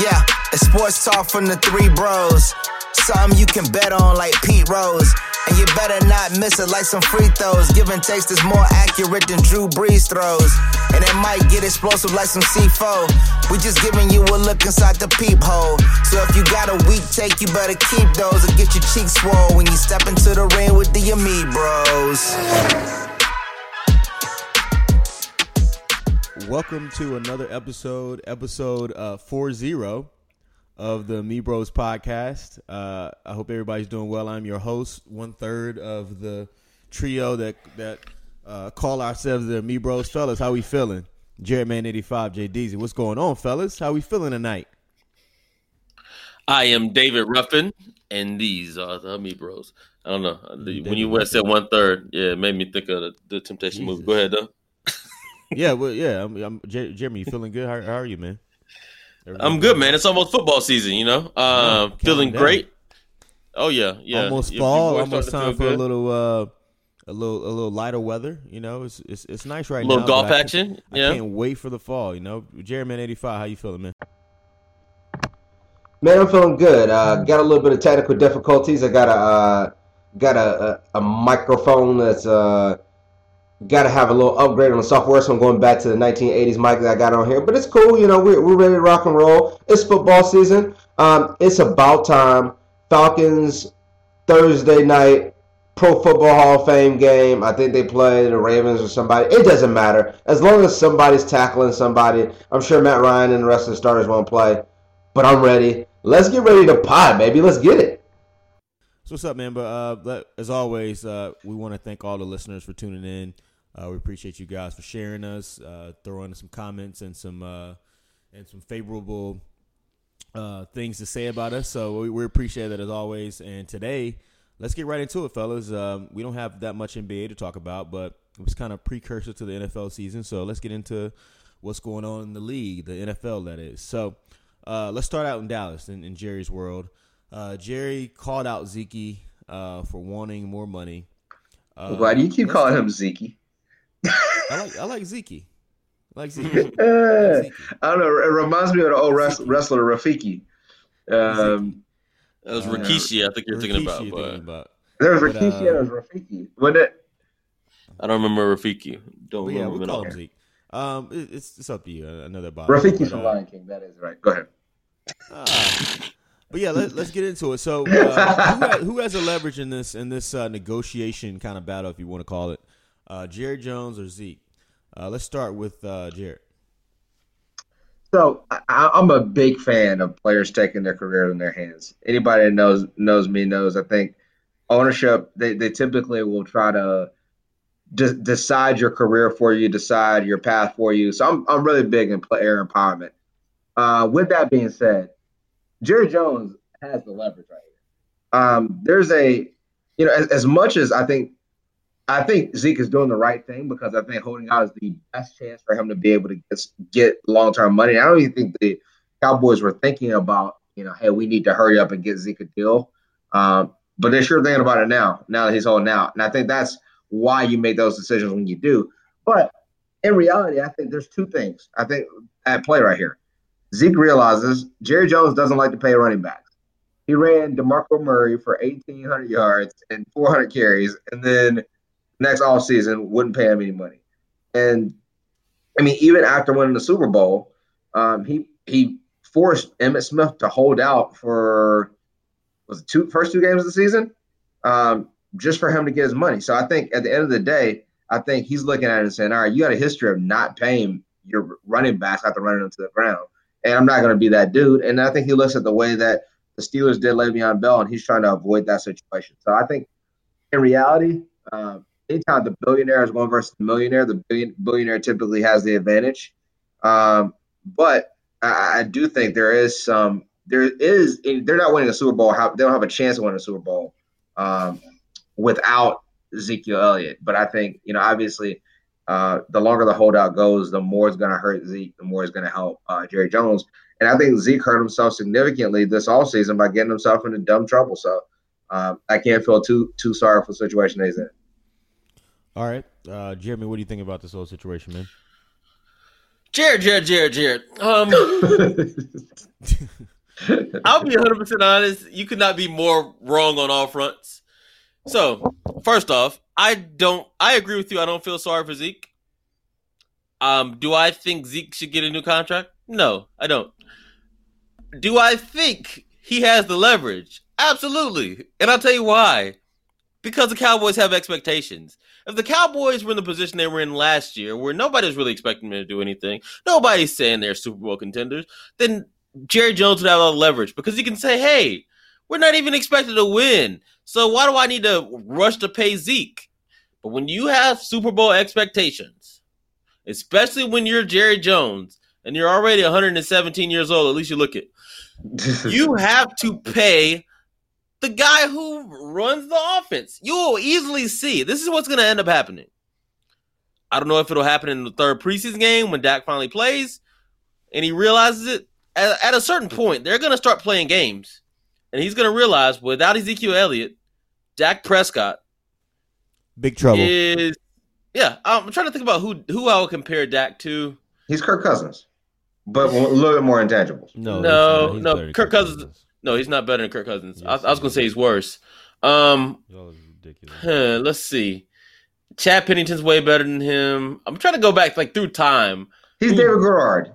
Yeah, it's sports talk from the three bros. Something you can bet on like Pete Rose. And you better not miss it like some free throws. Give and takes is more accurate than Drew Brees throws. And it might get explosive like some C4. We just giving you a look inside the peephole. So if you got a weak take, you better keep those or get your cheeks swole when you step into the ring with the Ami Bros. Welcome to another episode, episode uh, 40 of the Me Bros podcast. Uh, I hope everybody's doing well. I'm your host, one third of the trio that that uh, call ourselves the Me Bros fellas. How we feeling? Jared Man 85, J Deezy. What's going on, fellas? How we feeling tonight? I am David Ruffin, and these are the Me Bros. I don't know. when you went said one third, yeah, it made me think of the, the Temptation Jesus. movie. Go ahead, though. yeah, well, yeah. I'm, I'm Jeremy. You feeling good? How, how are you, man? I'm good, man. It's almost football season, you know. Uh, feeling great. Oh yeah, yeah. Almost fall. almost time for good. a little, uh, a little, a little lighter weather. You know, it's it's, it's nice right now. A little now, golf action. I yeah. can't wait for the fall. You know, Jeremy eighty five. How you feeling, man? Man, I'm feeling good. Uh, got a little bit of technical difficulties. I got a uh, got a, a, a microphone that's uh got to have a little upgrade on the software. So I'm going back to the 1980s mic that I got on here. But it's cool. You know, we're, we're ready to rock and roll. It's football season. Um, it's about time. Falcons Thursday night Pro Football Hall of Fame game. I think they play the Ravens or somebody. It doesn't matter. As long as somebody's tackling somebody, I'm sure Matt Ryan and the rest of the starters won't play. But I'm ready. Let's get ready to pod, baby. Let's get it. So what's up, man? But uh, as always, uh, we want to thank all the listeners for tuning in. Uh, we appreciate you guys for sharing us, uh, throwing some comments and some uh, and some favorable uh, things to say about us. So we, we, appreciate that as always. And today, let's get right into it, fellas. Um, we don't have that much NBA to talk about, but it was kind of precursor to the NFL season. So let's get into what's going on in the league, the NFL, that is. So uh, let's start out in Dallas, in, in Jerry's world. Uh, Jerry called out Zeke for wanting more money. Why do you keep calling him Zeke? I like I like Zeke. I like Zeke. Uh, Zeke. I don't know. It reminds me of the old wrestler, wrestler Rafiki. Um, that was Rikishi. I think you're thinking about. Thinking about. There was Rikishi uh, and there was Rafiki. Wasn't it? I don't remember Rafiki. Don't yeah, remember we call him Zeke. Um, it, it's it's up to you. I know that Rafiki's from uh, Lion King. That is right. Go ahead. Uh, but yeah, let, us get into it. So, uh, who, has, who, has, a leverage in this in this uh, negotiation kind of battle, if you want to call it? Uh, Jones or Zeke? Uh, let's start with uh, Jared. So I, am a big fan of players taking their career in their hands. Anybody that knows knows me knows. I think ownership they, they typically will try to de- decide your career for you, decide your path for you. So I'm I'm really big in player empowerment. Uh, with that being said, Jerry Jones has the leverage right here. Um, there's a you know as, as much as I think I think Zeke is doing the right thing because I think holding out is the best chance for him to be able to get, get long term money. I don't even think the Cowboys were thinking about, you know, hey, we need to hurry up and get Zeke a deal. Um, but they're sure thinking about it now, now that he's holding out. And I think that's why you make those decisions when you do. But in reality, I think there's two things I think at play right here. Zeke realizes Jerry Jones doesn't like to pay running backs. He ran DeMarco Murray for 1,800 yards and 400 carries, and then – next off season wouldn't pay him any money. And I mean, even after winning the Super Bowl, um, he he forced Emmitt Smith to hold out for was it two first two games of the season, um, just for him to get his money. So I think at the end of the day, I think he's looking at it and saying, "All right, you got a history of not paying your running backs after running them to the ground, and I'm not going to be that dude." And I think he looks at the way that the Steelers did Le'Veon Bell, and he's trying to avoid that situation. So I think in reality, um, anytime the billionaire is one versus the millionaire, the billion, billionaire typically has the advantage. Um, but I, I, do think there is some, there is, they're not winning a Super Bowl. They don't have a chance of winning a Super Bowl um, without Ezekiel Elliott. But I think, you know, obviously, uh, the longer the holdout goes, the more it's going to hurt Zeke, the more it's going to help uh, Jerry Jones. And I think Zeke hurt himself significantly this offseason by getting himself into dumb trouble. So um, I can't feel too too sorry for the situation he's in. All right, uh, Jeremy, what do you think about this whole situation, man? Jared, Jared, Jared, Jared. Um, I'll be 100 percent honest. You could not be more wrong on all fronts. So, first off, I don't. I agree with you. I don't feel sorry for Zeke. Um, do I think Zeke should get a new contract? No, I don't. Do I think he has the leverage? Absolutely, and I'll tell you why. Because the Cowboys have expectations. If the Cowboys were in the position they were in last year, where nobody's really expecting them to do anything, nobody's saying they're Super Bowl contenders, then Jerry Jones would have all the leverage because he can say, hey, we're not even expected to win. So why do I need to rush to pay Zeke? But when you have Super Bowl expectations, especially when you're Jerry Jones and you're already 117 years old, at least you look it, you have to pay the guy who runs the offense. You will easily see this is what's going to end up happening. I don't know if it'll happen in the third preseason game when Dak finally plays and he realizes it. At, at a certain point, they're going to start playing games, and he's going to realize without Ezekiel Elliott, Dak Prescott, Big trouble. is yeah. I'm trying to think about who who I would compare Dak to. He's Kirk Cousins, but a little bit more intangibles. no, No, he's he's no, better than Kirk Cousins- No, he's not better than Kirk Cousins. I, Yes, I was going to say he's worse. Um, Y'all is ridiculous. Huh, let's see. Chad Pennington's way better than him. I'm trying to go back like through time. He's Ooh. David Garrard.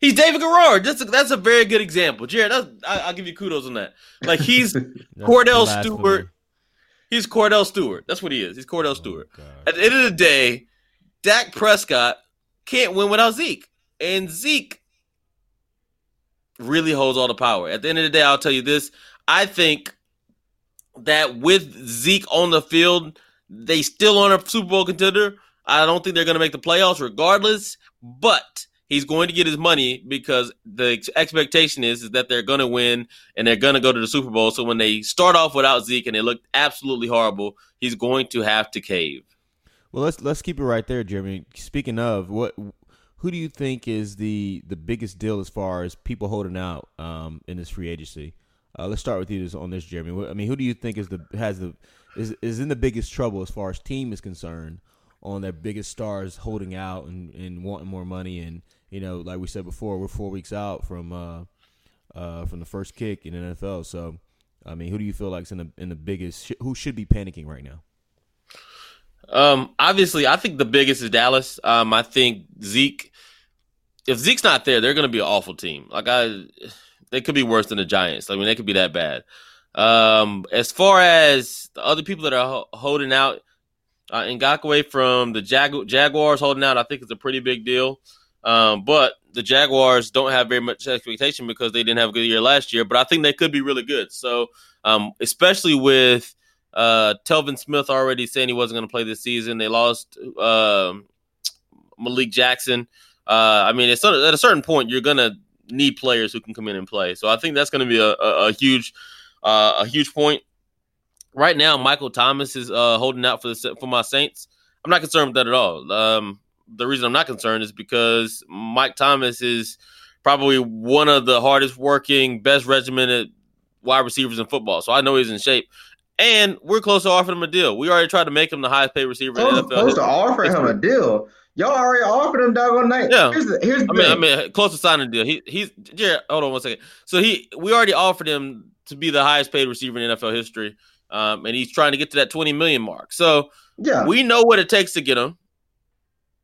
He's David Garrard. That's a, that's a very good example, Jared. That's, I, I'll give you kudos on that. Like he's Kordell blasphemy. Stewart. he's Kordell Stewart. That's what he is. He's Kordell Oh, Stewart. God. At the end of the day, Dak Prescott can't win without Zeke, and Zeke really holds all the power. At the end of the day, I'll tell you this: I think that with Zeke on the field, they still aren't a Super Bowl contender. I don't think they're going to make the playoffs regardless, but he's going to get his money because the expectation is, is that they're going to win and they're going to go to the Super Bowl. So when they start off without Zeke and they look absolutely horrible, he's going to have to cave. Well, let's let's keep it right there, Jeremy. Speaking of, what who do you think is the the biggest deal as far as people holding out um, in this free agency? Uh, let's start with you on this, Jeremy. I mean, who do you think is the has the is is in the biggest trouble as far as team is concerned on their biggest stars holding out and, and wanting more money and you know, like we said before, we're four weeks out from uh, uh, from the first kick in NFL. So, I mean, who do you feel like's in the in the biggest? Sh- who should be panicking right now? Um, obviously, I think the biggest is Dallas. Um, I think Zeke. If Zeke's not there, they're going to be an awful team. Like I, they could be worse than the Giants. I mean, they could be that bad. Um, as far as the other people that are ho- holding out, uh, Ngakoue from the Jag- Jaguars holding out, I think it's a pretty big deal. Um, but the Jaguars don't have very much expectation because they didn't have a good year last year. But I think they could be really good. So, um, especially with uh, Telvin Smith already saying he wasn't going to play this season. They lost um Malik Jackson. Uh, I mean, at a certain point you're going to need players who can come in and play. So I think that's going to be a, a, a huge uh, a huge point. Right now, Michael Thomas is uh, holding out for the for my Saints. I'm not concerned with that at all. Um, the reason I'm not concerned is because Mike Thomas is probably one of the hardest working, best regimented wide receivers in football. So I know he's in shape. And we're close to offering him a deal. We already tried to make him the highest paid receiver in Close, the NFL. close to offering him a deal. Y'all already offered him doggone night. Yeah. Here's the, here's the I mean, I mean, close to signing a deal. He he's Jared. Hold on one second. So he we already offered him to be the highest paid receiver in NFL history, um, and he's trying to get to that twenty million mark. So yeah. we know what it takes to get him.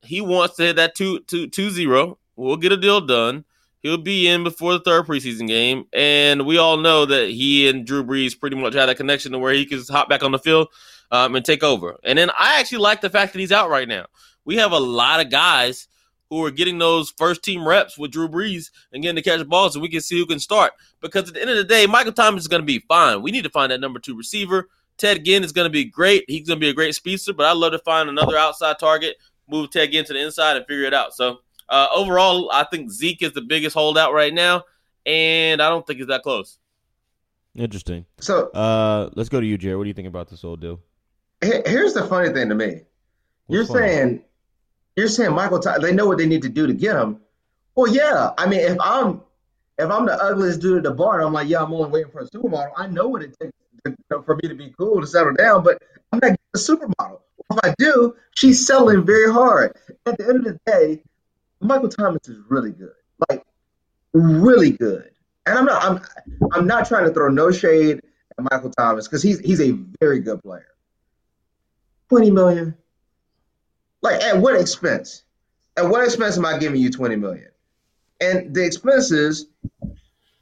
He wants to hit that two two two zero. We'll get a deal done. He'll be in before the third preseason game, and we all know that he and Drew Brees pretty much had a connection to where he could hop back on the field um, and take over. And then I actually like the fact that he's out right now. We have a lot of guys who are getting those first team reps with Drew Brees and getting to catch balls, so we can see who can start. Because at the end of the day, Michael Thomas is going to be fine. We need to find that number two receiver. Ted Ginn is going to be great. He's going to be a great speedster, but I'd love to find another outside target, move Ted Ginn to the inside, and figure it out. So uh, overall, I think Zeke is the biggest holdout right now, and I don't think it's that close. Interesting. So Uh, let's go to you, Jared. What do you think about this whole deal? here's the funny thing to me. You're funny? saying you're saying Michael Thomas, they know what they need to do to get him. Well, yeah. I mean, if I'm if I'm the ugliest dude at the bar, and I'm like, yeah, I'm only waiting for a supermodel. I know what it takes to, for me to be cool to settle down, but I'm not getting a supermodel. If I do, she's selling very hard. At the end of the day, Michael Thomas is really good. Like really good. And I'm not I'm I'm not trying to throw no shade at Michael Thomas because he's he's a very good player. 20 million. Like at what expense? At what expense am I giving you 20 million? And the expenses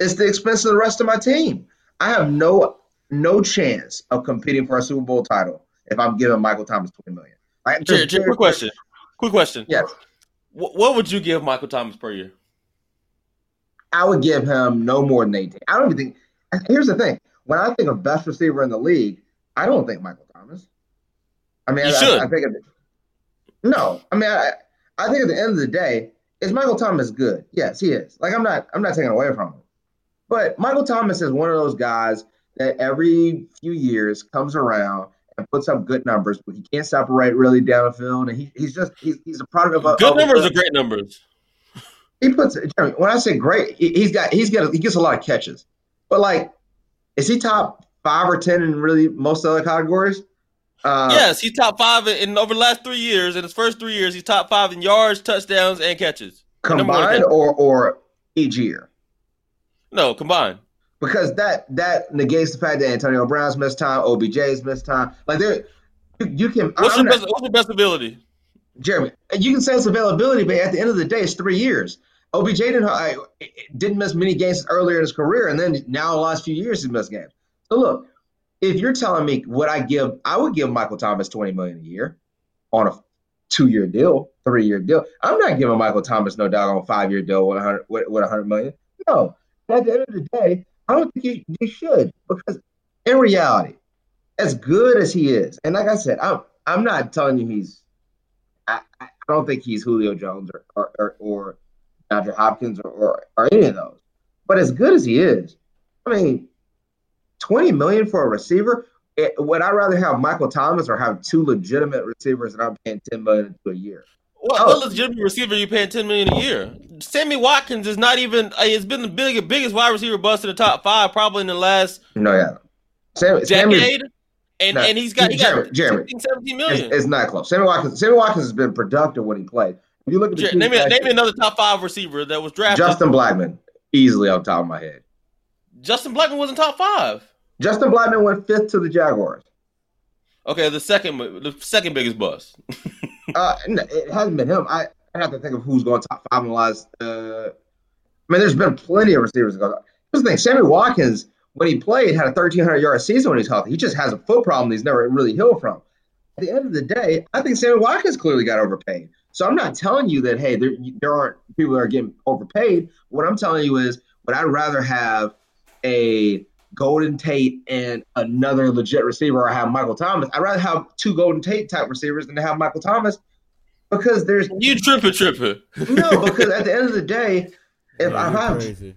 is the expense of the rest of my team. I have no no chance of competing for a Super Bowl title if I'm giving Michael Thomas 20 million. Like, Jared, Jared, quick question. Quick question. Yes. What, what would you give Michael Thomas per year? I would give him no more than 18. I don't even think. Here's the thing: when I think of best receiver in the league, I don't think Michael Thomas. I mean, I. I, I think. It, no, I mean, I, I think at the end of the day, is Michael Thomas good? Yes, he is. Like I'm not, I'm not taking away from him. But Michael Thomas is one of those guys that every few years comes around and puts up good numbers, but he can't separate really down the field, and he, he's just he's, he's a product of a good of numbers a, are great numbers. He puts it when I say great, he, has got he's got he gets a lot of catches, but like, is he top five or ten in really most other categories? Uh, yes, he's top five in over the last three years. In his first three years, he's top five in yards, touchdowns, and catches. Combined or or each year? No, combined. Because that that negates the fact that Antonio Brown's missed time, OBJ's missed time. Like there, you, you can. What's your, best, what's your best ability? Jeremy, you can say it's availability, but at the end of the day, it's three years. OBJ didn't I, didn't miss many games earlier in his career, and then now the last few years he's missed games. So look, if you're telling me what I give, I would give Michael Thomas twenty million a year on a two-year deal, three-year deal. I'm not giving Michael Thomas no doubt on a five-year deal with 100 with, with 100 million. No, at the end of the day, I don't think he, he should because in reality, as good as he is, and like I said, I'm I'm not telling you he's. I, I don't think he's Julio Jones or or, or, or Hopkins or, or, or any of those. But as good as he is, I mean, 20 million for a receiver. It, would I rather have Michael Thomas or have two legitimate receivers that I'm paying 10 million to a year? What, oh. what legitimate receiver are you paying 10 million a year? Sammy Watkins is not even. Uh, it's been the big, biggest wide receiver bust in the top five probably in the last. No, yeah. Sammy, decade. Sammy, and, no, and he's got, he Jeremy, got Jeremy, 17 million. It's, it's, not close. Sammy Watkins, Sammy Watkins has been productive when he played. If you look at the name, me, name me another top five receiver that was drafted. Justin Blackmon, easily on top of my head. Justin Blackmon wasn't top five. Justin Blackmon went fifth to the Jaguars. Okay, the second, the second biggest bust. uh, it hasn't been him. I, I have to think of who's going top five in the last. Uh, I mean, there's been plenty of receivers. Here's the thing: Sammy Watkins, when he played, had a 1,300 yard season when he's healthy. He just has a foot problem he's never really healed from. At the end of the day, I think Sammy Watkins clearly got overpaid. So I'm not telling you that hey, there there aren't people that are getting overpaid. What I'm telling you is, but I'd rather have a Golden Tate and another legit receiver, or have Michael Thomas. I'd rather have two Golden Tate type receivers than to have Michael Thomas because there's you tripping, tripping. no, because at the end of the day, if yeah, I have crazy.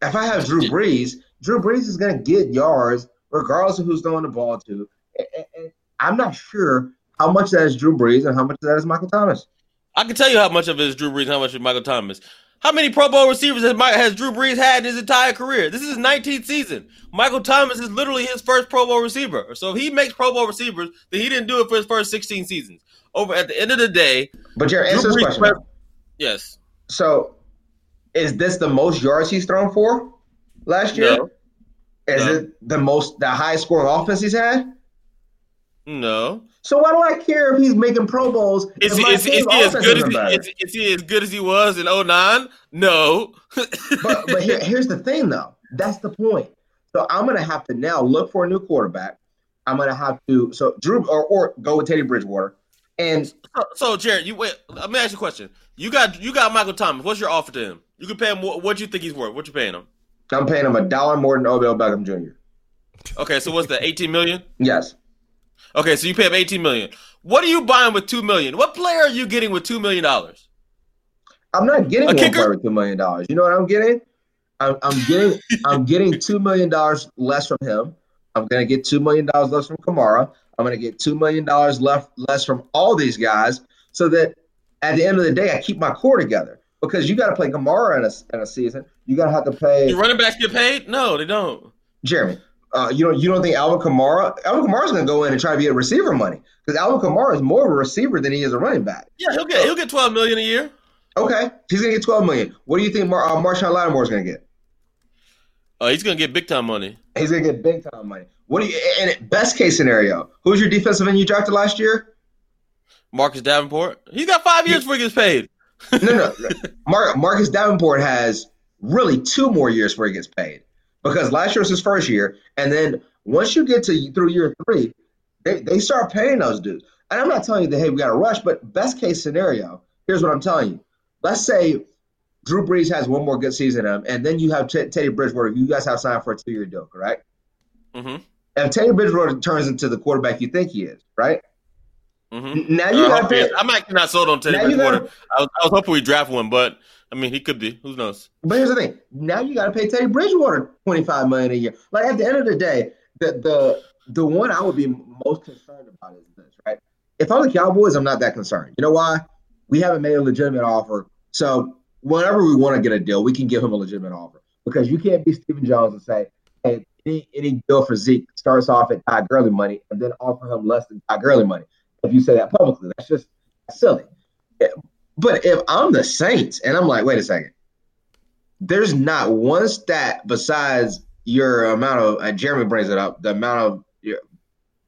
if I have Drew Brees, Drew Brees is going to get yards regardless of who's throwing the ball to. And, and I'm not sure how much that is Drew Brees and how much that is Michael Thomas. I can tell you how much of it is Drew Brees, how much is Michael Thomas. How many Pro Bowl receivers has, has Drew Brees had in his entire career? This is his 19th season. Michael Thomas is literally his first Pro Bowl receiver. So if he makes Pro Bowl receivers, then he didn't do it for his first 16 seasons. Over at the end of the day, but your answer this question. First, yes. So, is this the most yards he's thrown for last year? No. Is no. it the most the highest scoring offense he's had? No. So why do I care if he's making Pro Bowls? Is, he, is, is, he as good as he, is, is, he as good as he was in 09? No. but but here, here's the thing though. That's the point. So I'm gonna have to now look for a new quarterback. I'm gonna have to so Drew or, or go with Teddy Bridgewater. And so, so Jared, you wait. Let me ask you a question. You got you got Michael Thomas. What's your offer to him? You can pay him what, what you think he's worth. What you paying him? I'm paying him a dollar more than Odell Beckham Jr. Okay, so what's the 18 million? Yes. Okay, so you pay him 18 million. What are you buying with two million? What player are you getting with two million dollars? I'm not getting a one kicker? player with two million dollars. You know what I'm getting? I'm, I'm getting I'm getting two million dollars less from him. I'm gonna get two million dollars less from Kamara. I'm gonna get two million dollars left less from all these guys, so that at the end of the day, I keep my core together. Because you got to play Kamara in a, in a season, you got to have to pay. Do running backs get paid? No, they don't. Jeremy, uh, you don't you don't think Alvin Kamara Alvin Kamara is going to go in and try to get receiver money because Alvin Kamara is more of a receiver than he is a running back. Yeah, he'll get he'll get twelve million a year. Okay, he's going to get twelve million. What do you think Mar- uh, Marshon Lattimore is going to get? Uh, he's gonna get big time money. He's going to get big time money. What do you? And best case scenario, who's your defensive end you drafted last year? Marcus Davenport. He's got five years before he gets paid. no, no. Mar- Marcus Davenport has really two more years before he gets paid because last year was his first year, and then once you get to through year three, they, they start paying those dudes. And I'm not telling you that hey we got to rush, but best case scenario, here's what I'm telling you. Let's say Drew Brees has one more good season him, and then you have T- Teddy Bridgewater. You guys have signed for a two year deal, correct? Mm-hmm. And Teddy Bridgewater turns into the quarterback you think he is, right? Mm-hmm. Now you Uh, to. I'm actually not sold on Teddy Bridgewater. gotta- I was, I was hoping we draft one, but I mean, he could be. Who knows? But here's the thing: now you got to pay Teddy Bridgewater twenty five million a year. Like at the end of the day, the the the one I would be most concerned about is this, right? If I'm the Cowboys, I'm not that concerned. You know why? We haven't made a legitimate offer, so whenever we want to get a deal, we can give him a legitimate offer because you can't be Stephen Jones and say, "Hey, any any deal for Zeke starts off at Todd Gurley money and then offer him less than Todd Gurley money." If you say that publicly, that's just silly. But if I'm the Saints and I'm like, wait a second, there's not one stat besides your amount of Jeremy brings it up, the amount of your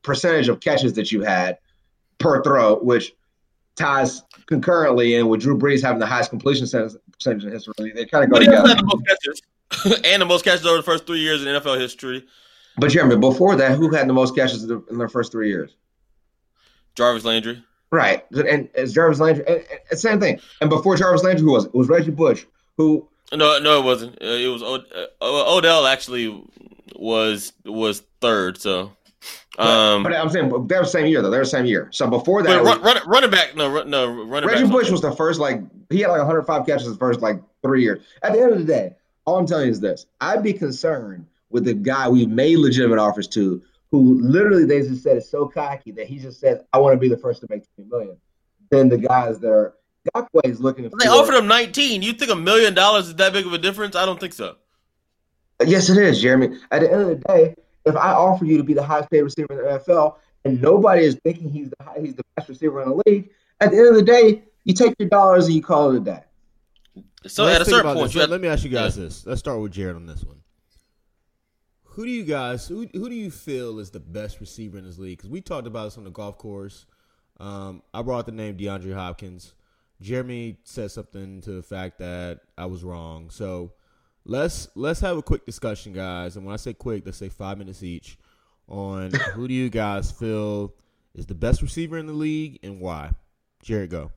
percentage of catches that you had per throw, which ties concurrently in with Drew Brees having the highest completion percentage in history. They kind of go But he together. had the most catches, and the most catches over the first three years in NFL history. But Jeremy, before that, who had the most catches in the- in their first three years? Jarvis Landry. Right, and it's Jarvis Landry. And, and same thing. And before Jarvis Landry, who was it? It was Reggie Bush, who No, no, it wasn't. Uh, it was Od- uh, Odell. Actually, was was third. So, um, but I'm saying they were the same year though. They were the same year. So before that, but it was- run, run, running back. No, run, no, running back. Reggie back. Bush was the first like he had like 105 catches the first like three years. At the end of the day, all I'm telling you is this: I'd be concerned with the guy we've made legitimate offers to, who literally they just said is so cocky that he just said, "I want to be the first to make 20 million." Then the guys that are Ngakoue is looking for. They offered him 19. You think a million dollars is that big of a difference? I don't think so. Yes, it is, Jeremy. At the end of the day, if I offer you to be the highest paid receiver in the NFL, and nobody is thinking he's the high, he's the best receiver in the league, at the end of the day, you take your dollars and you call it a day. So Let's at a certain point, this. you have- let me ask you guys this. Let's start with Jared on this one. Who do you guys who who do you feel is the best receiver in this league? Because we talked about this on the golf course. Um, I brought the name DeAndre Hopkins. Jeremy said something to the fact that I was wrong. So let's let's have a quick discussion, guys. And when I say quick, let's say five minutes each on who do you guys feel is the best receiver in the league and why. Jared, go.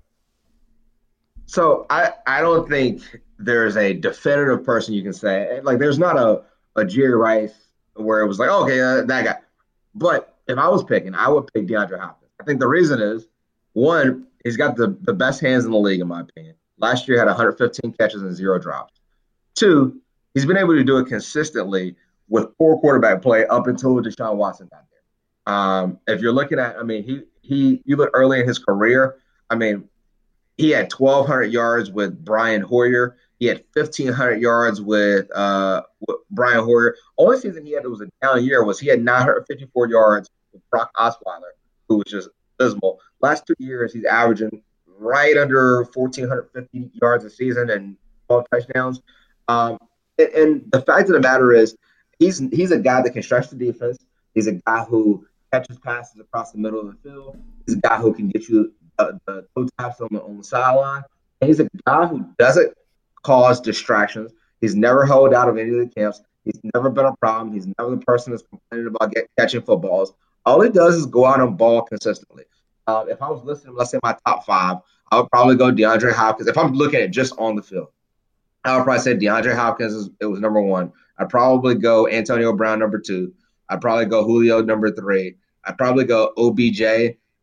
So I, I don't think there's a definitive person you can say like there's not a a Jerry Rice where it was like okay uh, that guy, but if I was picking I would pick DeAndre Hopkins. I think the reason is one he's got the the best hands in the league in my opinion. Last year had 115 catches and zero drops. Two, he's been able to do it consistently with poor quarterback play up until Deshaun Watson got there. Um, if you're looking at, I mean, he he you look early in his career. I mean, he had 1,200 yards with Brian Hoyer. He had 1,500 yards with, uh, with Brian Hoyer. Only season he had that was a down year was he had 954 yards with Brock Osweiler, who was just abysmal. Last two years, he's averaging right under 1,450 yards a season and 12 touchdowns. Um, and, and the fact of the matter is, he's he's a guy that can stretch the defense. He's a guy who catches passes across the middle of the field. He's a guy who can get you the toe taps on the on the sideline. And he's a guy who doesn't cause distractions. He's never held out of any of the camps. He's never been a problem. He's never the person that's complaining about get, catching footballs. All he does is go out and ball consistently. Uh, if I was listening, let's say my top five, I would probably go DeAndre Hopkins. If I'm looking at just on the field, I would probably say DeAndre Hopkins is it was number one. I'd probably go Antonio Brown number two. I'd probably go Julio number three. I'd probably go OBJ,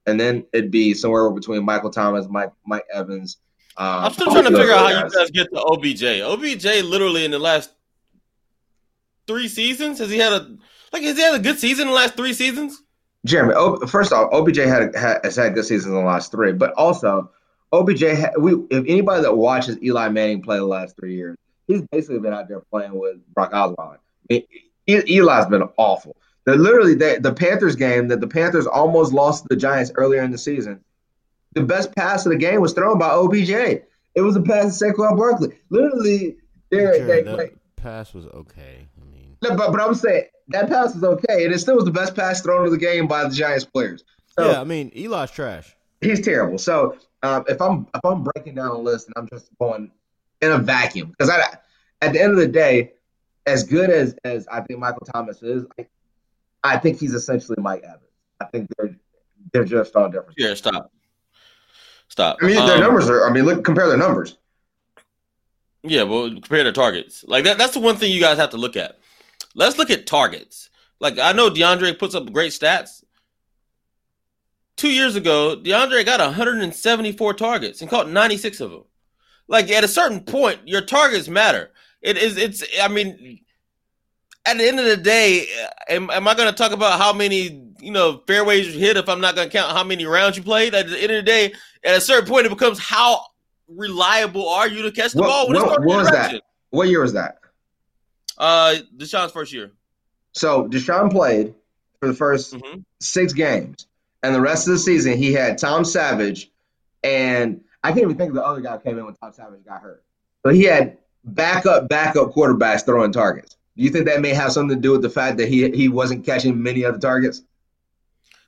and then it'd be somewhere between Michael Thomas, Mike Mike Evans. Um, I'm still trying to figure out how you guys get to OBJ. OBJ literally in the last three seasons has he had a like has he had a good season in the last three seasons? Jeremy, first off, OBJ had, had has had good seasons in the last three, but also OBJ. We if anybody that watches Eli Manning play the last three years, he's basically been out there playing with Brock Osweiler. I mean, Eli's been awful. The literally the, the Panthers game that the Panthers almost lost to the Giants earlier in the season. The best pass of the game was thrown by OBJ. It was a pass to Saquon Barkley. Literally, they're, Sure, they that like, pass was okay. I mean, no, but but I'm saying that pass was okay, and it still was the best pass thrown to the game by the Giants players. So yeah, I mean, Eli's trash. he's terrible. So um, if I'm if I'm breaking down a list and I'm just going in a vacuum, because I at the end of the day, as good as as I think Michael Thomas is, I, I think he's essentially Mike Evans. I think they're they're just on different. Yeah, stop. Stop. I mean, their Um, numbers are. I mean, look, compare their numbers. Yeah, well, compare their targets. Like that that's the one thing you guys have to look at. Let's look at targets. Like I know DeAndre puts up great stats. Two years ago, DeAndre got 174 targets and caught 96 of them. Like at a certain point, your targets matter. It is. It's. I mean, at the end of the day, am, am I going to talk about how many you know fairways you hit if I'm not going to count how many rounds you played? At the end of the day, at a certain point, it becomes how reliable are you to catch the What- ball when what- what was that? What year was that? Uh, Deshaun's first year. So Deshaun played for the 1st hmm six games, and the rest of the season he had Tom Savage, and I can't even think of the other guy who came in when Tom Savage got hurt. But he had backup backup quarterbacks throwing targets. Do you think that may have something to do with the fact that he he wasn't catching many of the targets?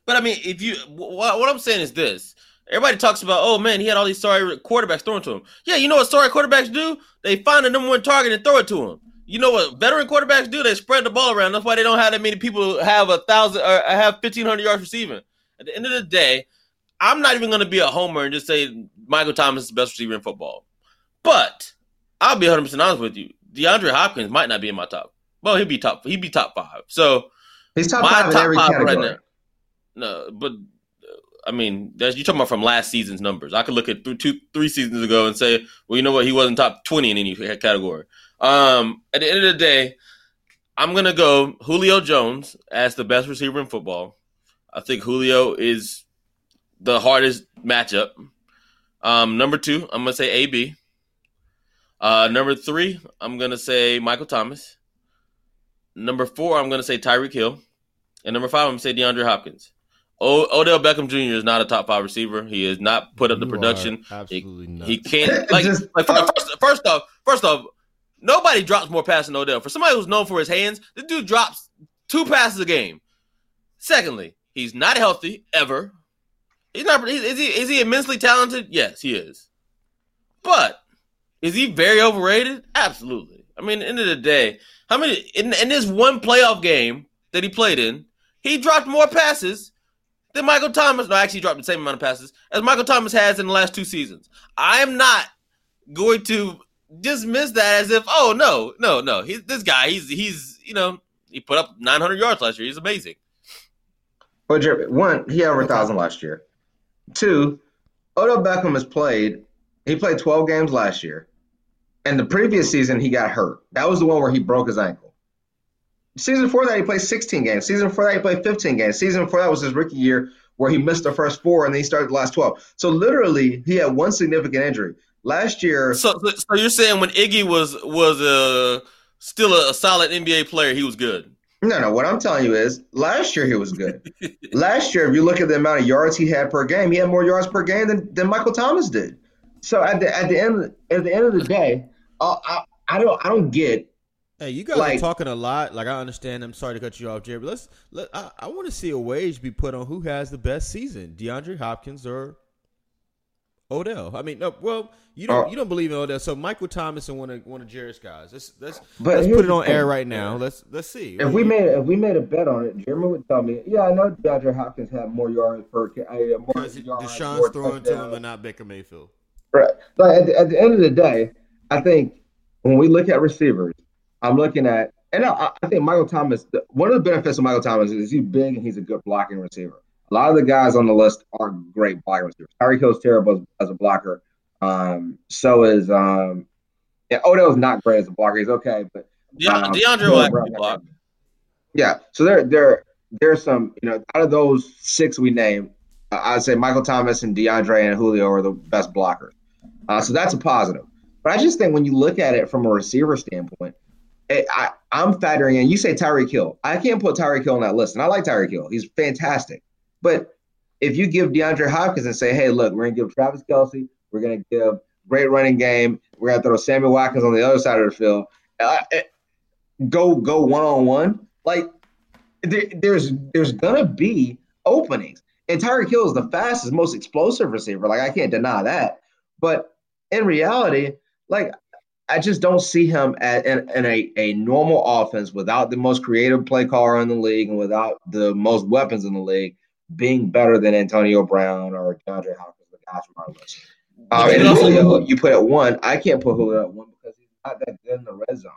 But I mean, if you what, what I'm saying is this: everybody talks about, oh man, he had all these sorry quarterbacks thrown to him. Yeah, you know what sorry quarterbacks do? They find the number one target and throw it to him. You know what veteran quarterbacks do? They spread the ball around. That's why they don't have that many people have a thousand or have fifteen hundred yards receiving. At the end of the day, I'm not even going to be a homer and just say Michael Thomas is the best receiver in football. But I'll be 100 percent honest with you. DeAndre Hopkins might not be in my top. Well, he'd be top. He'd be top five. So He's top five in every five right now. no, but I mean, that's, you're talking about from last season's numbers. I could look at two, three seasons ago and say, well, you know what? He wasn't top 20 in any category. Um, at the end of the day, I'm gonna go Julio Jones as the best receiver in football. I think Julio is the hardest matchup. Um, number two, I'm gonna say AB. Uh, number three, I'm gonna say Michael Thomas. Number four, I'm gonna say Tyreek Hill. And number five, I'm gonna say DeAndre Hopkins. O- Odell Beckham Jr. is not a top five receiver. He has not put up the You production. are absolutely not. He can't like, Just- like first, first, first off, first off, nobody drops more passes than Odell. For somebody who's known for his hands, the dude drops two passes a game. Secondly, he's not healthy ever. He's not. Is is he? Is he immensely talented? Yes, he is. But is he very overrated? Absolutely. I mean, at the end of the day, how many in, in this one playoff game that he played in, he dropped more passes than Michael Thomas. No, actually, dropped the same amount of passes as Michael Thomas has in the last two seasons. I am not going to dismiss that as if, oh no, no, no. He's this guy. He's he's you know he put up 900 yards last year. He's amazing. Well, Jeremy, one, he had over a thousand last year. Two, Odell Beckham has played. He played 12 games last year, and the previous season he got hurt. That was the one where he broke his ankle. Season before that, he played 16 games. Season before that, he played 15 games. Season before that was his rookie year where he missed the first four and then he started the last 12. So literally, he had one significant injury. Last year, So, so, you're saying when Iggy was was uh, still a, a solid NBA player, he was good. no, no. What I'm telling you is, last year he was good. last year, if you look at the amount of yards he had per game, he had more yards per game than, than Michael Thomas did. So at the at the end at the end of the day, uh, I I don't I don't get Hey, you guys Like- are talking a lot. Like I understand. I'm sorry to cut you off, Jerry, but let's. Let, I, I want to see a wage be put on who has the best season, DeAndre Hopkins or Odell. I mean, no. Well, you don't. Uh, you don't believe in Odell, so Michael Thomas and one of one of Jerry's guys. Let's let's let's put it on air right now. Let's let's see. if we made if we made a bet on it, Jeremy would tell me, yeah, I know DeAndre Hopkins had more yards per uh, more yards, more Deshaun's throwing to him and not Baker Mayfield. Right. But at the, at the end of the day, I think when we look at receivers, I'm looking at, and I, I think Michael Thomas, the, one of the benefits of Michael Thomas is he's big and he's a good blocking receiver. A lot of the guys on the list are great blocking receivers. Tyreek Hill's terrible as, as a blocker. Um, so is um, yeah, Odell's not great as a blocker. He's okay, but De- um, DeAndre will actually block. yeah. So there, there, there's some. You know, out of those six we named, uh, I'd say Michael Thomas and DeAndre and Julio are the best blockers. Uh, so that's a positive. But I just think when you look at it from a receiver standpoint, I, I'm factoring in. You say Tyreek Hill. I can't put Tyreek Hill on that list, and I like Tyreek Hill. He's fantastic. But if you give DeAndre Hopkins and say, "Hey, look, we're gonna give Travis Kelce, we're gonna give great running game, we're gonna throw Sammy Watkins on the other side of the field, uh, eh, go go one on one," like there, there's there's gonna be openings. And Tyreek Hill is the fastest, most explosive receiver. Like I can't deny that. But in reality, like I just don't see him at, in, in a, a normal offense without the most creative play caller in the league and without the most weapons in the league being better than Antonio Brown or DeAndre Hopkins, the guys from our list. Um, and Julio, you put at one. I can't put Julio at one because he's not that good in the red zone.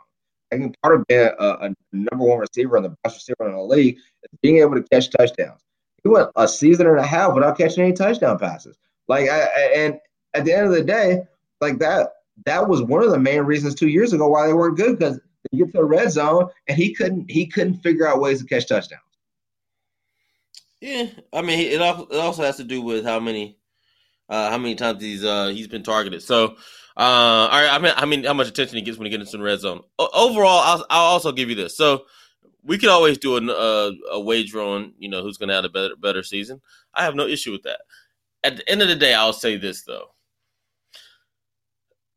I think part of being a, a number one receiver and the best receiver in the league is being able to catch touchdowns. He went a season and a half without catching any touchdown passes. Like, I, and at the end of the day, like that, that was one of the main reasons two years ago why they weren't good because they get to the red zone and he couldn't he couldn't figure out ways to catch touchdowns. Yeah, I mean, it also has to do with how many, uh, how many times he's uh, he's been targeted. So, uh, all right, I mean, I mean, how much attention he gets when he gets into the red zone. O- overall, I'll, I'll also give you this. So, we can always do a, a, a wager on you know who's going to have a better better season. I have no issue with that. At the end of the day, I'll say this though.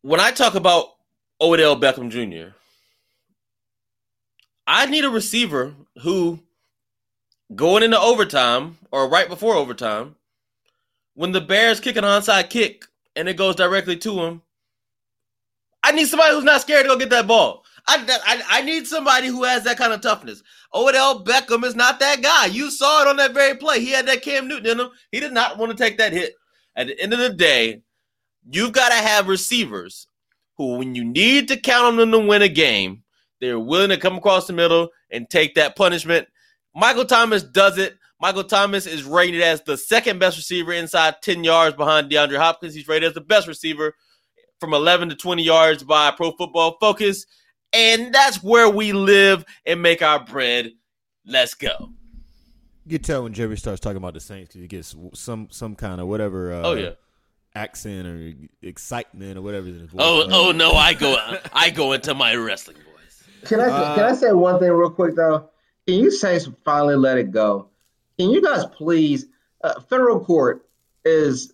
When I talk about Odell Beckham Jr., I need a receiver who, going into overtime or right before overtime, when the Bears kick an onside kick and it goes directly to him, I need somebody who's not scared to go get that ball. I, I, I need somebody who has that kind of toughness. Odell Beckham is not that guy. You saw it on that very play. He had that Cam Newton in him. He did not want to take that hit. At the end of the day, you've got to have receivers who, when you need to count on them to win a game, they're willing to come across the middle and take that punishment. Michael Thomas does it. Michael Thomas is rated as the second best receiver inside 10 yards behind DeAndre Hopkins. He's rated as the best receiver from 11 to 20 yards by Pro Football Focus. And that's where we live and make our bread. Let's go. You can tell when Jerry starts talking about the Saints because he gets some some kind of whatever. Uh, oh yeah. Accent or excitement or whatever. Voice, oh right? oh no! I go I go into my wrestling voice. Can I uh, can I say one thing real quick though? Can you Saints finally let it go? Can you guys please? Uh, federal court is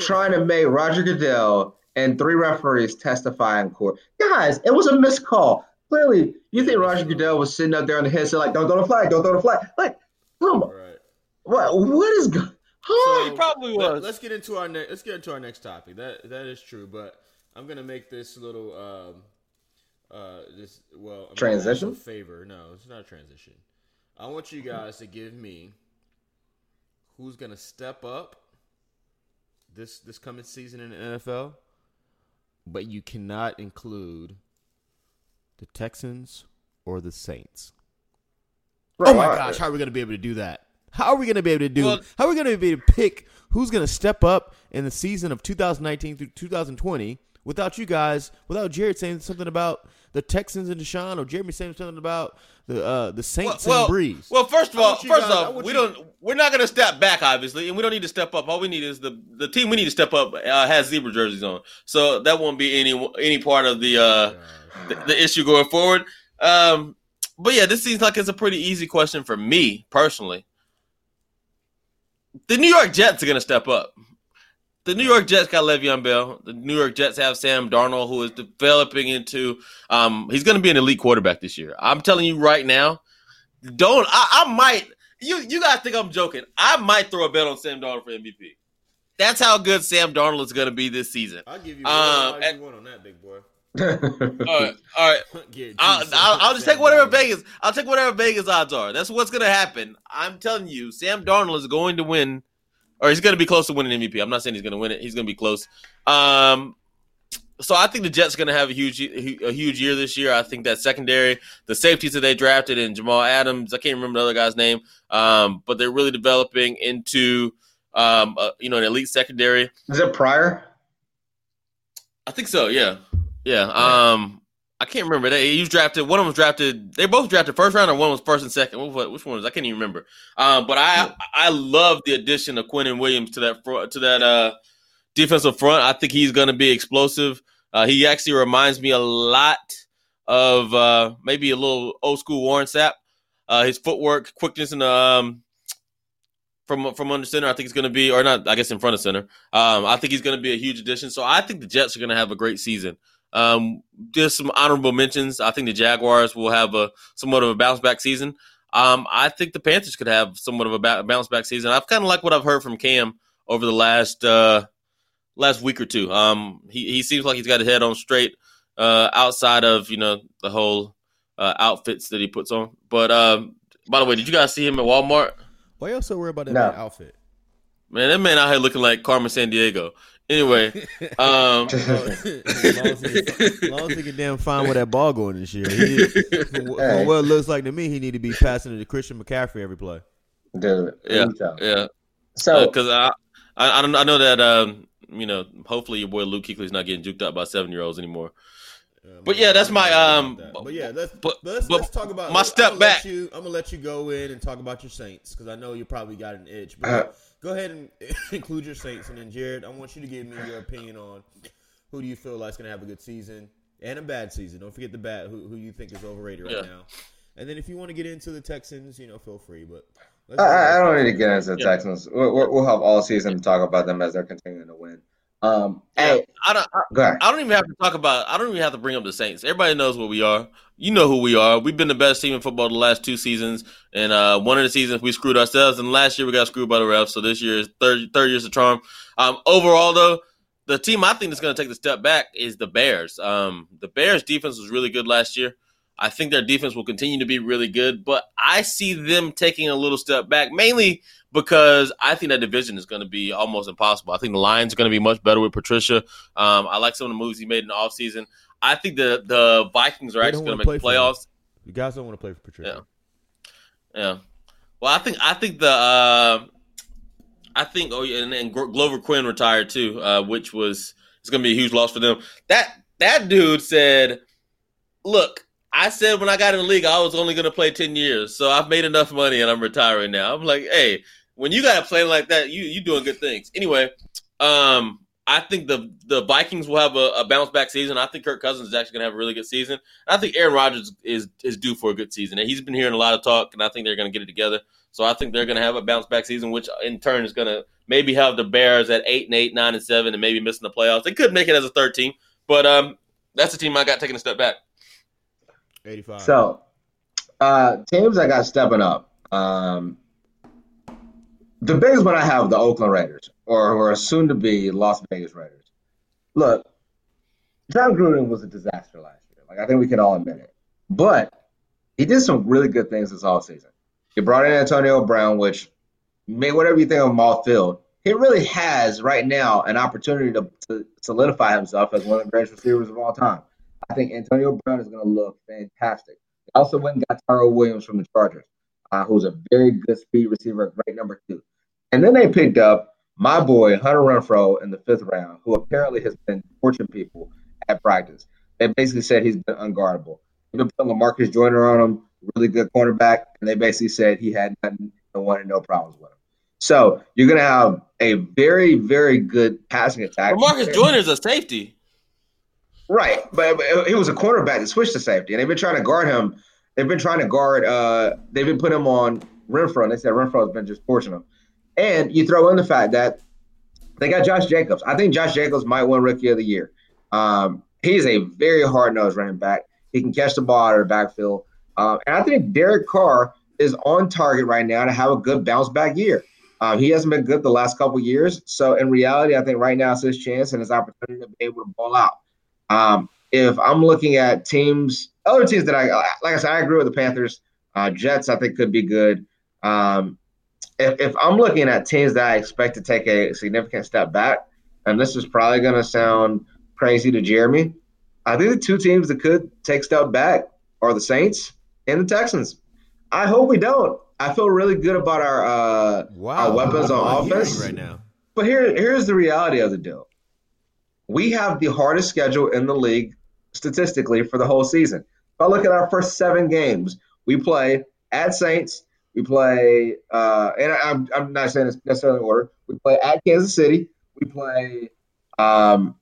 trying to make Roger Goodell and three referees testify in court. Guys, it was a missed call. Clearly, you think Roger Goodell was sitting up there on the headset like, "Don't throw the flag, don't throw the flag." Like, come on, right. what what is going? Huh? So, he probably was. Let, us get into our next. Let's get into our next topic. That that is true, but I'm gonna make this little um uh this well I'm transition favor. No, it's not a transition. I want you guys to give me who's gonna step up this this coming season in the NFL but you cannot include the Texans or the Saints. Right. Oh my gosh, how are we going to be able to do that? How are we going to be able to do? Well, how are we going to be able to pick who's going to step up in the season of 2019 through 2020 without you guys, without Jared saying something about the Texans and Deshaun, or Jeremy saying something about the uh, the Saints well, and Brees. Well, first of all, first guys, off, we you... don't we're not going to step back, obviously, and we don't need to step up. All we need is the the team we need to step up uh, has zebra jerseys on, so that won't be any any part of the uh, the, the, issue going forward. Um, but yeah, this seems like it's a pretty easy question for me personally. The New York Jets are going to step up the New York Jets got Le'Veon Bell. The New York Jets have Sam Darnold, who is developing into. Um, he's going to be an elite quarterback this year. I'm telling you right now. Don't I, I might you you guys think I'm joking? I might throw a bet on Sam Darnold for MVP. That's how good Sam Darnold is going to be this season. I'll give you, um, one, one on that, big boy. all right, all right. I'll, I'll, I'll, just take whatever Vegas. I'll take whatever Vegas odds are. That's what's going to happen. I'm telling you, Sam Darnold is going to win or he's going to be close to winning MVP. I'm not saying he's going to win it. He's going to be close. Um, so I think the Jets are going to have a huge a huge year this year. I think that secondary, the safeties that they drafted, and Jamal Adams, I can't remember the other guy's name, um, but they're really developing into um, uh, you know an elite secondary. Is it Pryor? I think so. Yeah, yeah. Um, I can't remember. They he was drafted. One of them was drafted. They both drafted first round, or one was first and second. Which one was? I can't even remember. Um, but I I love the addition of Quinnen Williams to that front, to that uh, defensive front. I think he's going to be explosive. Uh, he actually reminds me a lot of uh, maybe a little old school Warren Sapp. Uh, his footwork, quickness, and um, from from under center, I think he's going to be, or not, I guess in front of center. Um, I think he's going to be a huge addition. So I think the Jets are going to have a great season. Um, just some honorable mentions. I think the Jaguars will have a somewhat of a bounce back season. Um, I think the Panthers could have somewhat of a bounce back season. I've kind of like what I've heard from Cam over the last uh, last week or two. Um, he he seems like he's got his head on straight uh, outside of you know the whole uh, outfits that he puts on. But um, by the way, did you guys see him at Walmart? Why y'all so worried about that No. outfit? Man, that man out here looking like Carmen Sandiego. Anyway, um, as, long as, he, as long as he can damn fine with that ball going this year. He, from, what- from what it looks like to me, he need to be passing it to Christian McCaffrey every play. Dude, yeah, yeah. So Because I, I, I, don't, I know that um, you know, hopefully your boy Luke Kuechly's not getting juked up by seven year olds anymore. But yeah, that's my, um, But yeah, let's but- let's, but let's talk about my I'm step gonna back. You, I'm gonna let you go in and talk about your Saints because I know you probably got an itch. But Uh, go ahead and include your Saints, and then Jared, I want you to give me your opinion on who do you feel like is gonna have a good season and a bad season. Don't forget the bad. Who, who you think is overrated right Yeah. now? And then if you want to get into the Texans, you know, feel free. But let's I, I- I don't need to get into the Yeah. Texans. We'll, we'll we'll have all season to talk about them as they're continuing to win. Um, hey, I don't. I. I don't even have to talk about. I don't even have to bring up the Saints. Everybody knows what we are. You know who we are. We've been the best team in football the last two seasons, and uh, one of the seasons we screwed ourselves, and last year we got screwed by the refs. So this year is third third year's a charm. Um, overall, though, the team I think that's going to take the step back is the Bears. Um, the Bears defense was really good last year. I think their defense will continue to be really good, but I see them taking a little step back, mainly because I think that division is going to be almost impossible. I think the Lions are going to be much better with Patricia. Um, I like some of the moves he made in the offseason. I think the the Vikings are They actually going to make the playoffs. You guys don't want to play for Patricia. Yeah. Yeah. Well, I think I think the uh, I think oh yeah, and, and Glover Quin retired too, uh, which was it's going to be a huge loss for them. That that dude said, "Look, I said when I got in the league, I was only going to play ten years, so I've made enough money and I'm retiring now." I'm like, hey, when you got to play like that, you you doing good things. Anyway, um, I think the the Vikings will have a, a bounce back season. I think Kirk Cousins is actually going to have a really good season. I think Aaron Rodgers is is due for a good season. And he's been hearing a lot of talk, and I think they're going to get it together. So I think they're going to have a bounce back season, which in turn is going to maybe have the Bears at eight and eight, nine and seven, and maybe missing the playoffs. They could make it as a third team, but um, that's the team I got taking a step back. 85. So, uh, teams that got stepping up. Um, the biggest one I have the Oakland Raiders, or who are soon to be Las Vegas Raiders. Look, Jon Gruden was a disaster last year. Like I think we can all admit it. But he did some really good things this offseason. He brought in Antonio Brown, which made whatever you think of off field. He really has right now an opportunity to, to solidify himself as one of the greatest receivers of all time. I think Antonio Brown is going to look fantastic. They also went and got Tyrell Williams from the Chargers, uh, who's a very good speed receiver, great number two. And then they picked up my boy Hunter Renfrow in the fifth round, who apparently has been torching people at practice. They basically said he's been unguardable. They've been putting Lamarcus Joyner on him, really good cornerback, and they basically said he had nothing and wanted no problems with him. So you're going to have a very, very good passing attack. Marcus Joyner's a safety. Right, but, he was a cornerback that switched to safety, and they've been trying to guard him. They've been trying to guard. Uh, they've been putting him on Renfrow, and they said Renfrow has been just torching him. And you throw in the fact that they got Josh Jacobs. I think Josh Jacobs might win Rookie of the Year. Um, he's a very hard nosed running back. He can catch the ball out of the backfield, um, and I think Derek Carr is on target right now to have a good bounce back year. Um, he hasn't been good the last couple years, so in reality, I think right now it's his chance and his opportunity to be able to ball out. Um, if I'm looking at teams, other teams that I like, I said, I agree with the Panthers. Uh, Jets, I think, could be good. Um, if, if I'm looking at teams that I expect to take a significant step back, and this is probably going to sound crazy to Jeremy, I think the two teams that could take step back are the Saints and the Texans. I hope we don't. I feel really good about our uh, wow. our weapons on offense. right now. But here, here's the reality of the deal. We have the hardest schedule in the league statistically for the whole season. If I look at our first seven games, we play at Saints, we play, uh, and I, I'm, I'm not saying it's necessarily in order. We play at Kansas City, we play um,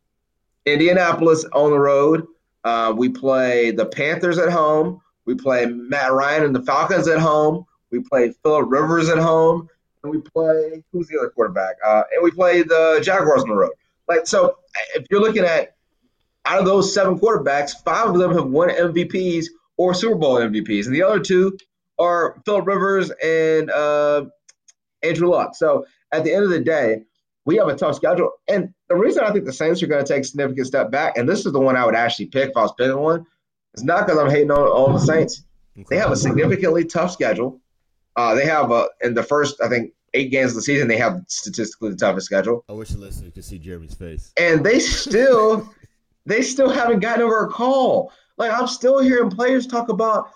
Indianapolis on the road, Uh, we play the Panthers at home. We play Matt Ryan and the Falcons at home. We play Philip Rivers at home, and we play who's the other quarterback? Uh, and we play the Jaguars on the road. Like so, if you're looking at out of those seven quarterbacks, five of them have won MVPs or Super Bowl MVPs, and the other two are Philip Rivers and uh, Andrew Luck. So at the end of the day, we have a tough schedule. And the reason I think the Saints are going to take a significant step back, and this is the one I would actually pick if I was picking one, it's not because I'm hating on, on the Saints. They have a significantly tough schedule. Uh, they have a in the first, I think, eight games of the season, they have statistically the toughest schedule. I wish the listener could see Jeremy's face. And they still they still haven't gotten over a call. Like I'm still hearing players talk about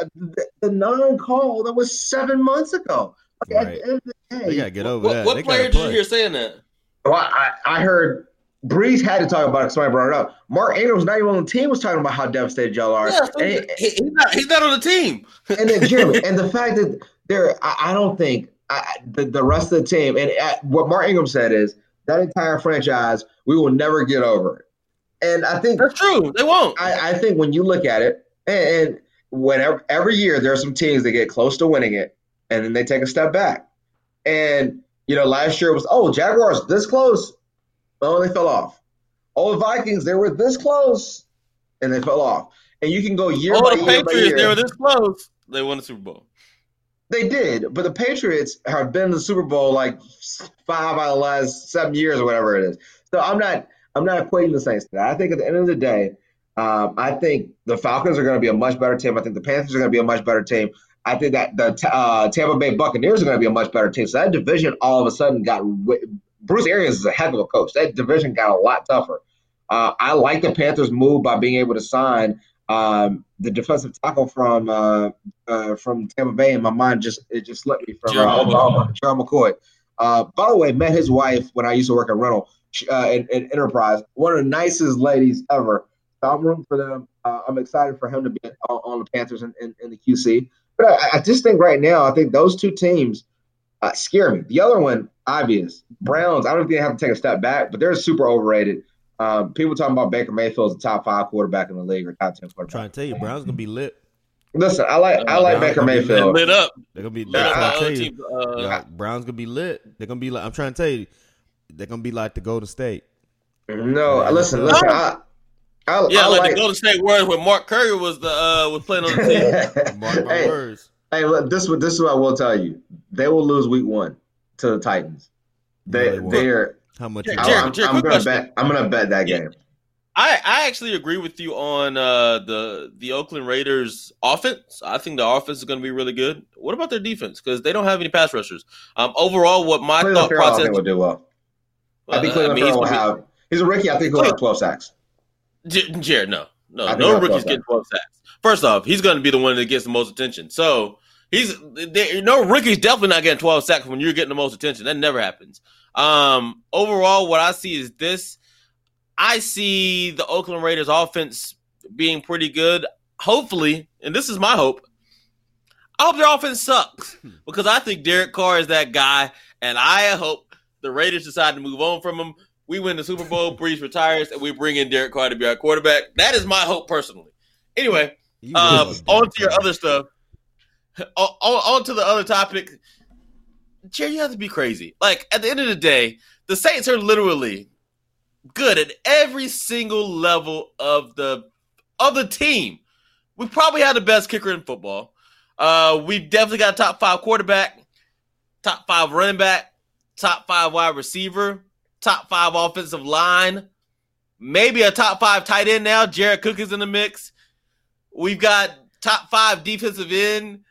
uh, the, the non-call that was seven months ago. Like, Right. At the end of the day, They gotta get over What, that. what They player gotta did you hear saying that? Well, I, I heard Brees had to talk about it. 'cause Somebody brought it up. Mark Ingram, not even on the team, was talking about how devastated y'all are. Yeah, so and, he- he's not. He's not on the team. and then Jeremy, and the fact that there, I, I don't think I, the, the rest of the team, and uh, what Mark Ingram said is that entire franchise, we will never get over it. And I think That's true. They won't. I, I think when you look at it, and, and whenever every year there are some teams that get close to winning it, and then they take a step back. And you know, last year was oh Jaguars this close, oh they fell off. Oh the Vikings they were this close, and they fell off. And you can go year Oh, by the year by Patriots. year. They were this close. They won the Super Bowl. They did, but the Patriots have been to the Super Bowl like five out of the last seven years or whatever it is. So I'm not I'm not equating the Saints to that. I think at the end of the day, um, I think the Falcons are going to be a much better team. I think the Panthers are going to be a much better team. I think that the uh, Tampa Bay Buccaneers are going to be a much better team. So that division all of a sudden got Bruce Arians is a heck of a coach. That division got a lot tougher. Uh, I like the Panthers' move by being able to sign um, the defensive tackle from uh, uh, from Tampa Bay. and my mind, just it just slipped me from uh, Gerald Oklahoma. Gerald McCoy. Uh, by the way, met his wife when I used to work at Rental She- uh, in, in Enterprise. One of the nicest ladies ever. So I'm rooting for them. Uh, I'm excited for him to be on, on the Panthers and in, in, the QC. But I, I just think right now, I think those two teams uh, scare me. The other one, obvious, Browns. I don't think they have to take a step back, but they're super overrated. Um, people talking about Baker Mayfield as a top five quarterback in the league or top ten I'm quarterback. trying to tell you, Brown's gonna be lit. Listen, I like I like Uh, Baker Mayfield. lit up. They're gonna be. Lit That's up what the I tell you. Uh, Brown's gonna be lit. They're gonna be like. I'm trying to tell you, they're gonna be like the Golden State. No, Yeah, listen, that's listen. I, I, Yeah, I like, like. the Golden State Warriors when Mark Curry was the uh was playing on the team. Mark my hey, words. hey, look, this what this is what I will tell you. They will lose week one to the Titans. They No, they won't. they're. How much? Jared, you Jared, got? I'm, Jared, I'm gonna question. bet. I'm gonna bet that Yeah. game. I I actually agree with you on uh the the Oakland Raiders offense. I think the offense is going to be really good. What about their defense? Because they don't have any pass rushers. Um, overall, what my Cleveland thought Ferrell, I process. think will do well. I think uh, Cleveland mean, he's Ferrell will have. He's a rookie. I think he'll have 12 sacks. J- Jared, no, no, I no rookies 12 getting twelve sacks. First off, he's going to be the one that gets the most attention. So he's there, no rookies definitely not getting twelve sacks when you're getting the most attention. That never happens. Um, overall, what I see is this. I see the Oakland Raiders offense being pretty good. Hopefully, and this is my hope. I hope their offense sucks because I think Derek Carr is that guy, and I hope the Raiders decide to move on from him. We win the Super Bowl, Brees retires, and we bring in Derek Carr to be our quarterback. That is my hope personally. Anyway, um, on to your other stuff. On, on, on to the other topic. Jerry, you have to be crazy. Like at the end of the day, the Saints are literally good at every single level of the of the team. We probably have the best kicker in football. Uh, we definitely got a top five quarterback, top five running back, top five wide receiver, top five offensive line, maybe a top five tight end now. Jared Cook is in the mix. We've got top five defensive end.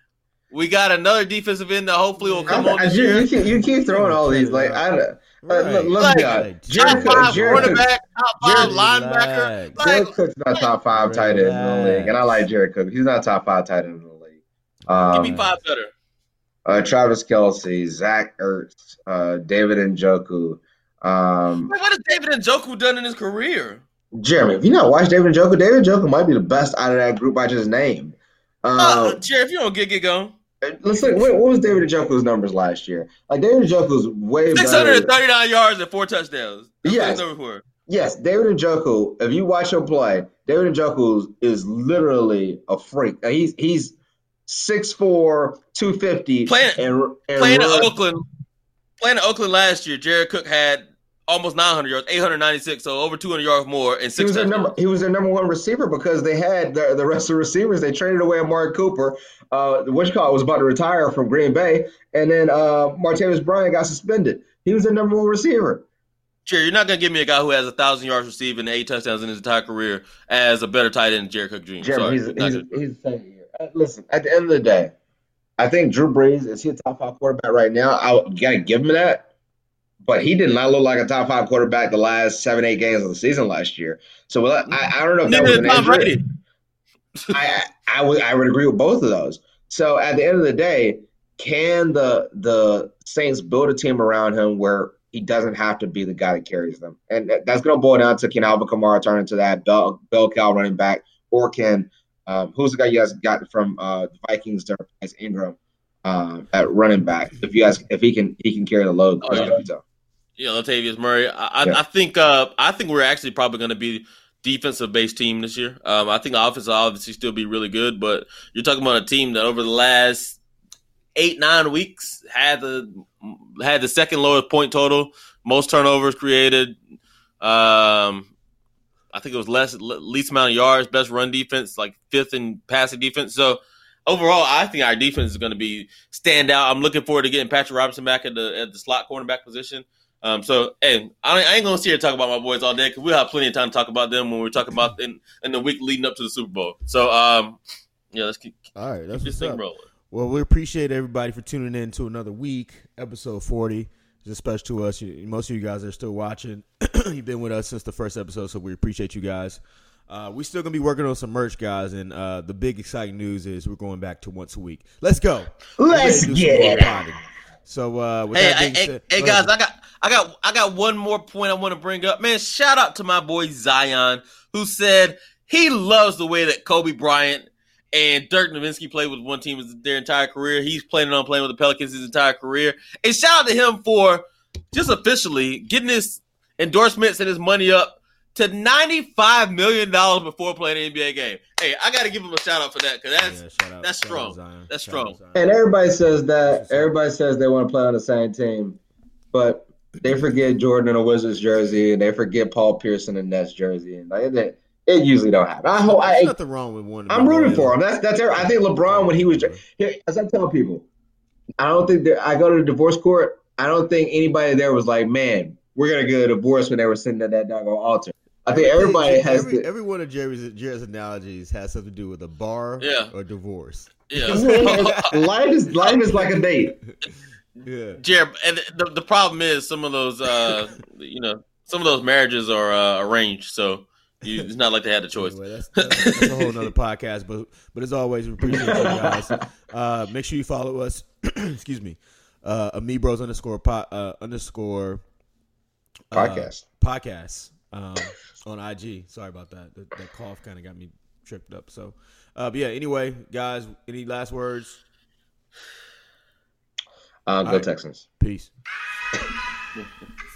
We got another defensive end that hopefully will come on I, you, you, keep, you keep throwing all these. Like, I, uh, Right. let's be Like, honest. Top Jared Cook, five Jared quarterback, top five Jared- linebacker. Relax. Jared Like, Cook's not top five tight end in the league, and I like Jared Cook. He's not top five tight end in the league. Um, give me five better. Uh, Travis Kelce, Zach Ertz, uh, David Njoku. Um, Like, what has David Njoku done in his career? Jeremy, if you not watch David Njoku, David Njoku might be the best out of that group I just named. Um, Uh, Jerry, if you don't get get going, let's look. What, what was David Njoku's numbers last year? Like David Njoku's way 639 better. hundred and thirty nine yards and four touchdowns. That's Yes. his numbers were. yes, David Njoku. If you watch him play, David Njoku is, is literally a freak. Uh, He's he's 6'4", 250. Playing- and, and playing run- at Oakland, playing at Oakland last year, Jared Cook had almost 900 yards, 896, so over 200 yards more, and He was their number. He was their number one receiver because they had the, the rest of the receivers. They traded away Amari Cooper, uh, which call was about to retire from Green Bay, and then uh, Martavis Bryant got suspended. He was their number one receiver. Sure, you're not gonna give me a guy who has a thousand yards receiving and eight touchdowns in his entire career as a better tight end than Jared Cook Jr. Jeremy, Sorry, he's, he's, he's the same year. Uh, Listen, at the end of the day, I think Drew Brees is he a top five quarterback right now. I gotta give him that, but he did not look like a top five quarterback the last seven eight games of the season last year. So well, I, I don't know if that was an injury. Brady. I, I would I would agree with both of those. So at the end of the day, can the the Saints build a team around him where he doesn't have to be the guy that carries them? And that's going to boil down to can Alvin Kamara turn into that bell bell cow running back, or can um, who's the guy you guys got from uh, the Vikings to replace Ingram um, at running back? If you guys if he can he can carry the load, Oh, yeah. Gonna be tough. Yeah, Latavius Murray. I, I, Yeah. I think uh, I think we're actually probably going to be defensive based team this year. Um, I think the offense will obviously still be really good, but you're talking about a team that over the last eight nine weeks had the had the second lowest point total, most turnovers created. Um, I think it was less least amount of yards, best run defense, like fifth in passing defense. So overall, I think our defense is going to be stand out. I'm looking forward to getting Patrick Robinson back at the at the slot cornerback position. Um, so, hey, I, I ain't gonna sit here and talk about my boys all day because we'll have plenty of time to talk about them when we're talking about in, in the week leading up to the Super Bowl. So, um, yeah, let's keep, All right, that's keep this what's thing up. rolling. Well, we appreciate everybody for tuning in to another week, episode 40. It's special to us. Most of you guys are still watching. You've been with us since the first episode, so we appreciate you guys. Uh, we're still going to be working on some merch, guys, and uh, the big exciting news is we're going back to once a week. Let's go. Let's to do some get it. potting. So, uh, with Hey, that being hey, said, hey, guys, ahead. I got, I got, I got one more point I want to bring up. Man, shout out to my boy Zion, who said he loves the way that Kobe Bryant and Dirk Nowitzki played with one team their entire career. He's planning on playing with the Pelicans his entire career. And shout out to him for just officially getting his endorsements and his money up to ninety-five million dollars before playing an NBA game. Hey, I got to give him a shout out for that because that's Yeah, out- that's strong. That's Shout strong. And everybody says that. That's what's up. Everybody says they want to play on the same team, but they forget Jordan in a Wizards jersey, and they forget Paul Pierce in a Nets jersey, and like, it, it usually don't happen. I hope. There's I, nothing wrong with one. I'm rooting for him. That's that's. I think LeBron when he was as I tell people, I don't think that I go to the divorce court. I don't think anybody there was like, man, we're gonna get a divorce when they were sitting at that doggone altar. I think everybody has every, to. every one of Jerry's Jerry's analogies has something to do with a bar Yeah. or divorce. Yeah. life is life is like a date. Yeah. Jared, and the, the problem is some of those, uh, you know, some of those marriages are uh, arranged, so you, it's not like they had a choice. Anyway, that's, that's, that's a whole other podcast. But but as always, we appreciate you guys. Uh, make sure you follow us. excuse me, uh, Amibros underscore po, uh, underscore uh, Podcast. podcast um, on IG. Sorry about that. That, that cough kind of got me tripped up. So, uh, but yeah. Anyway, guys, any last words? Uh, go All right. Texans. Peace.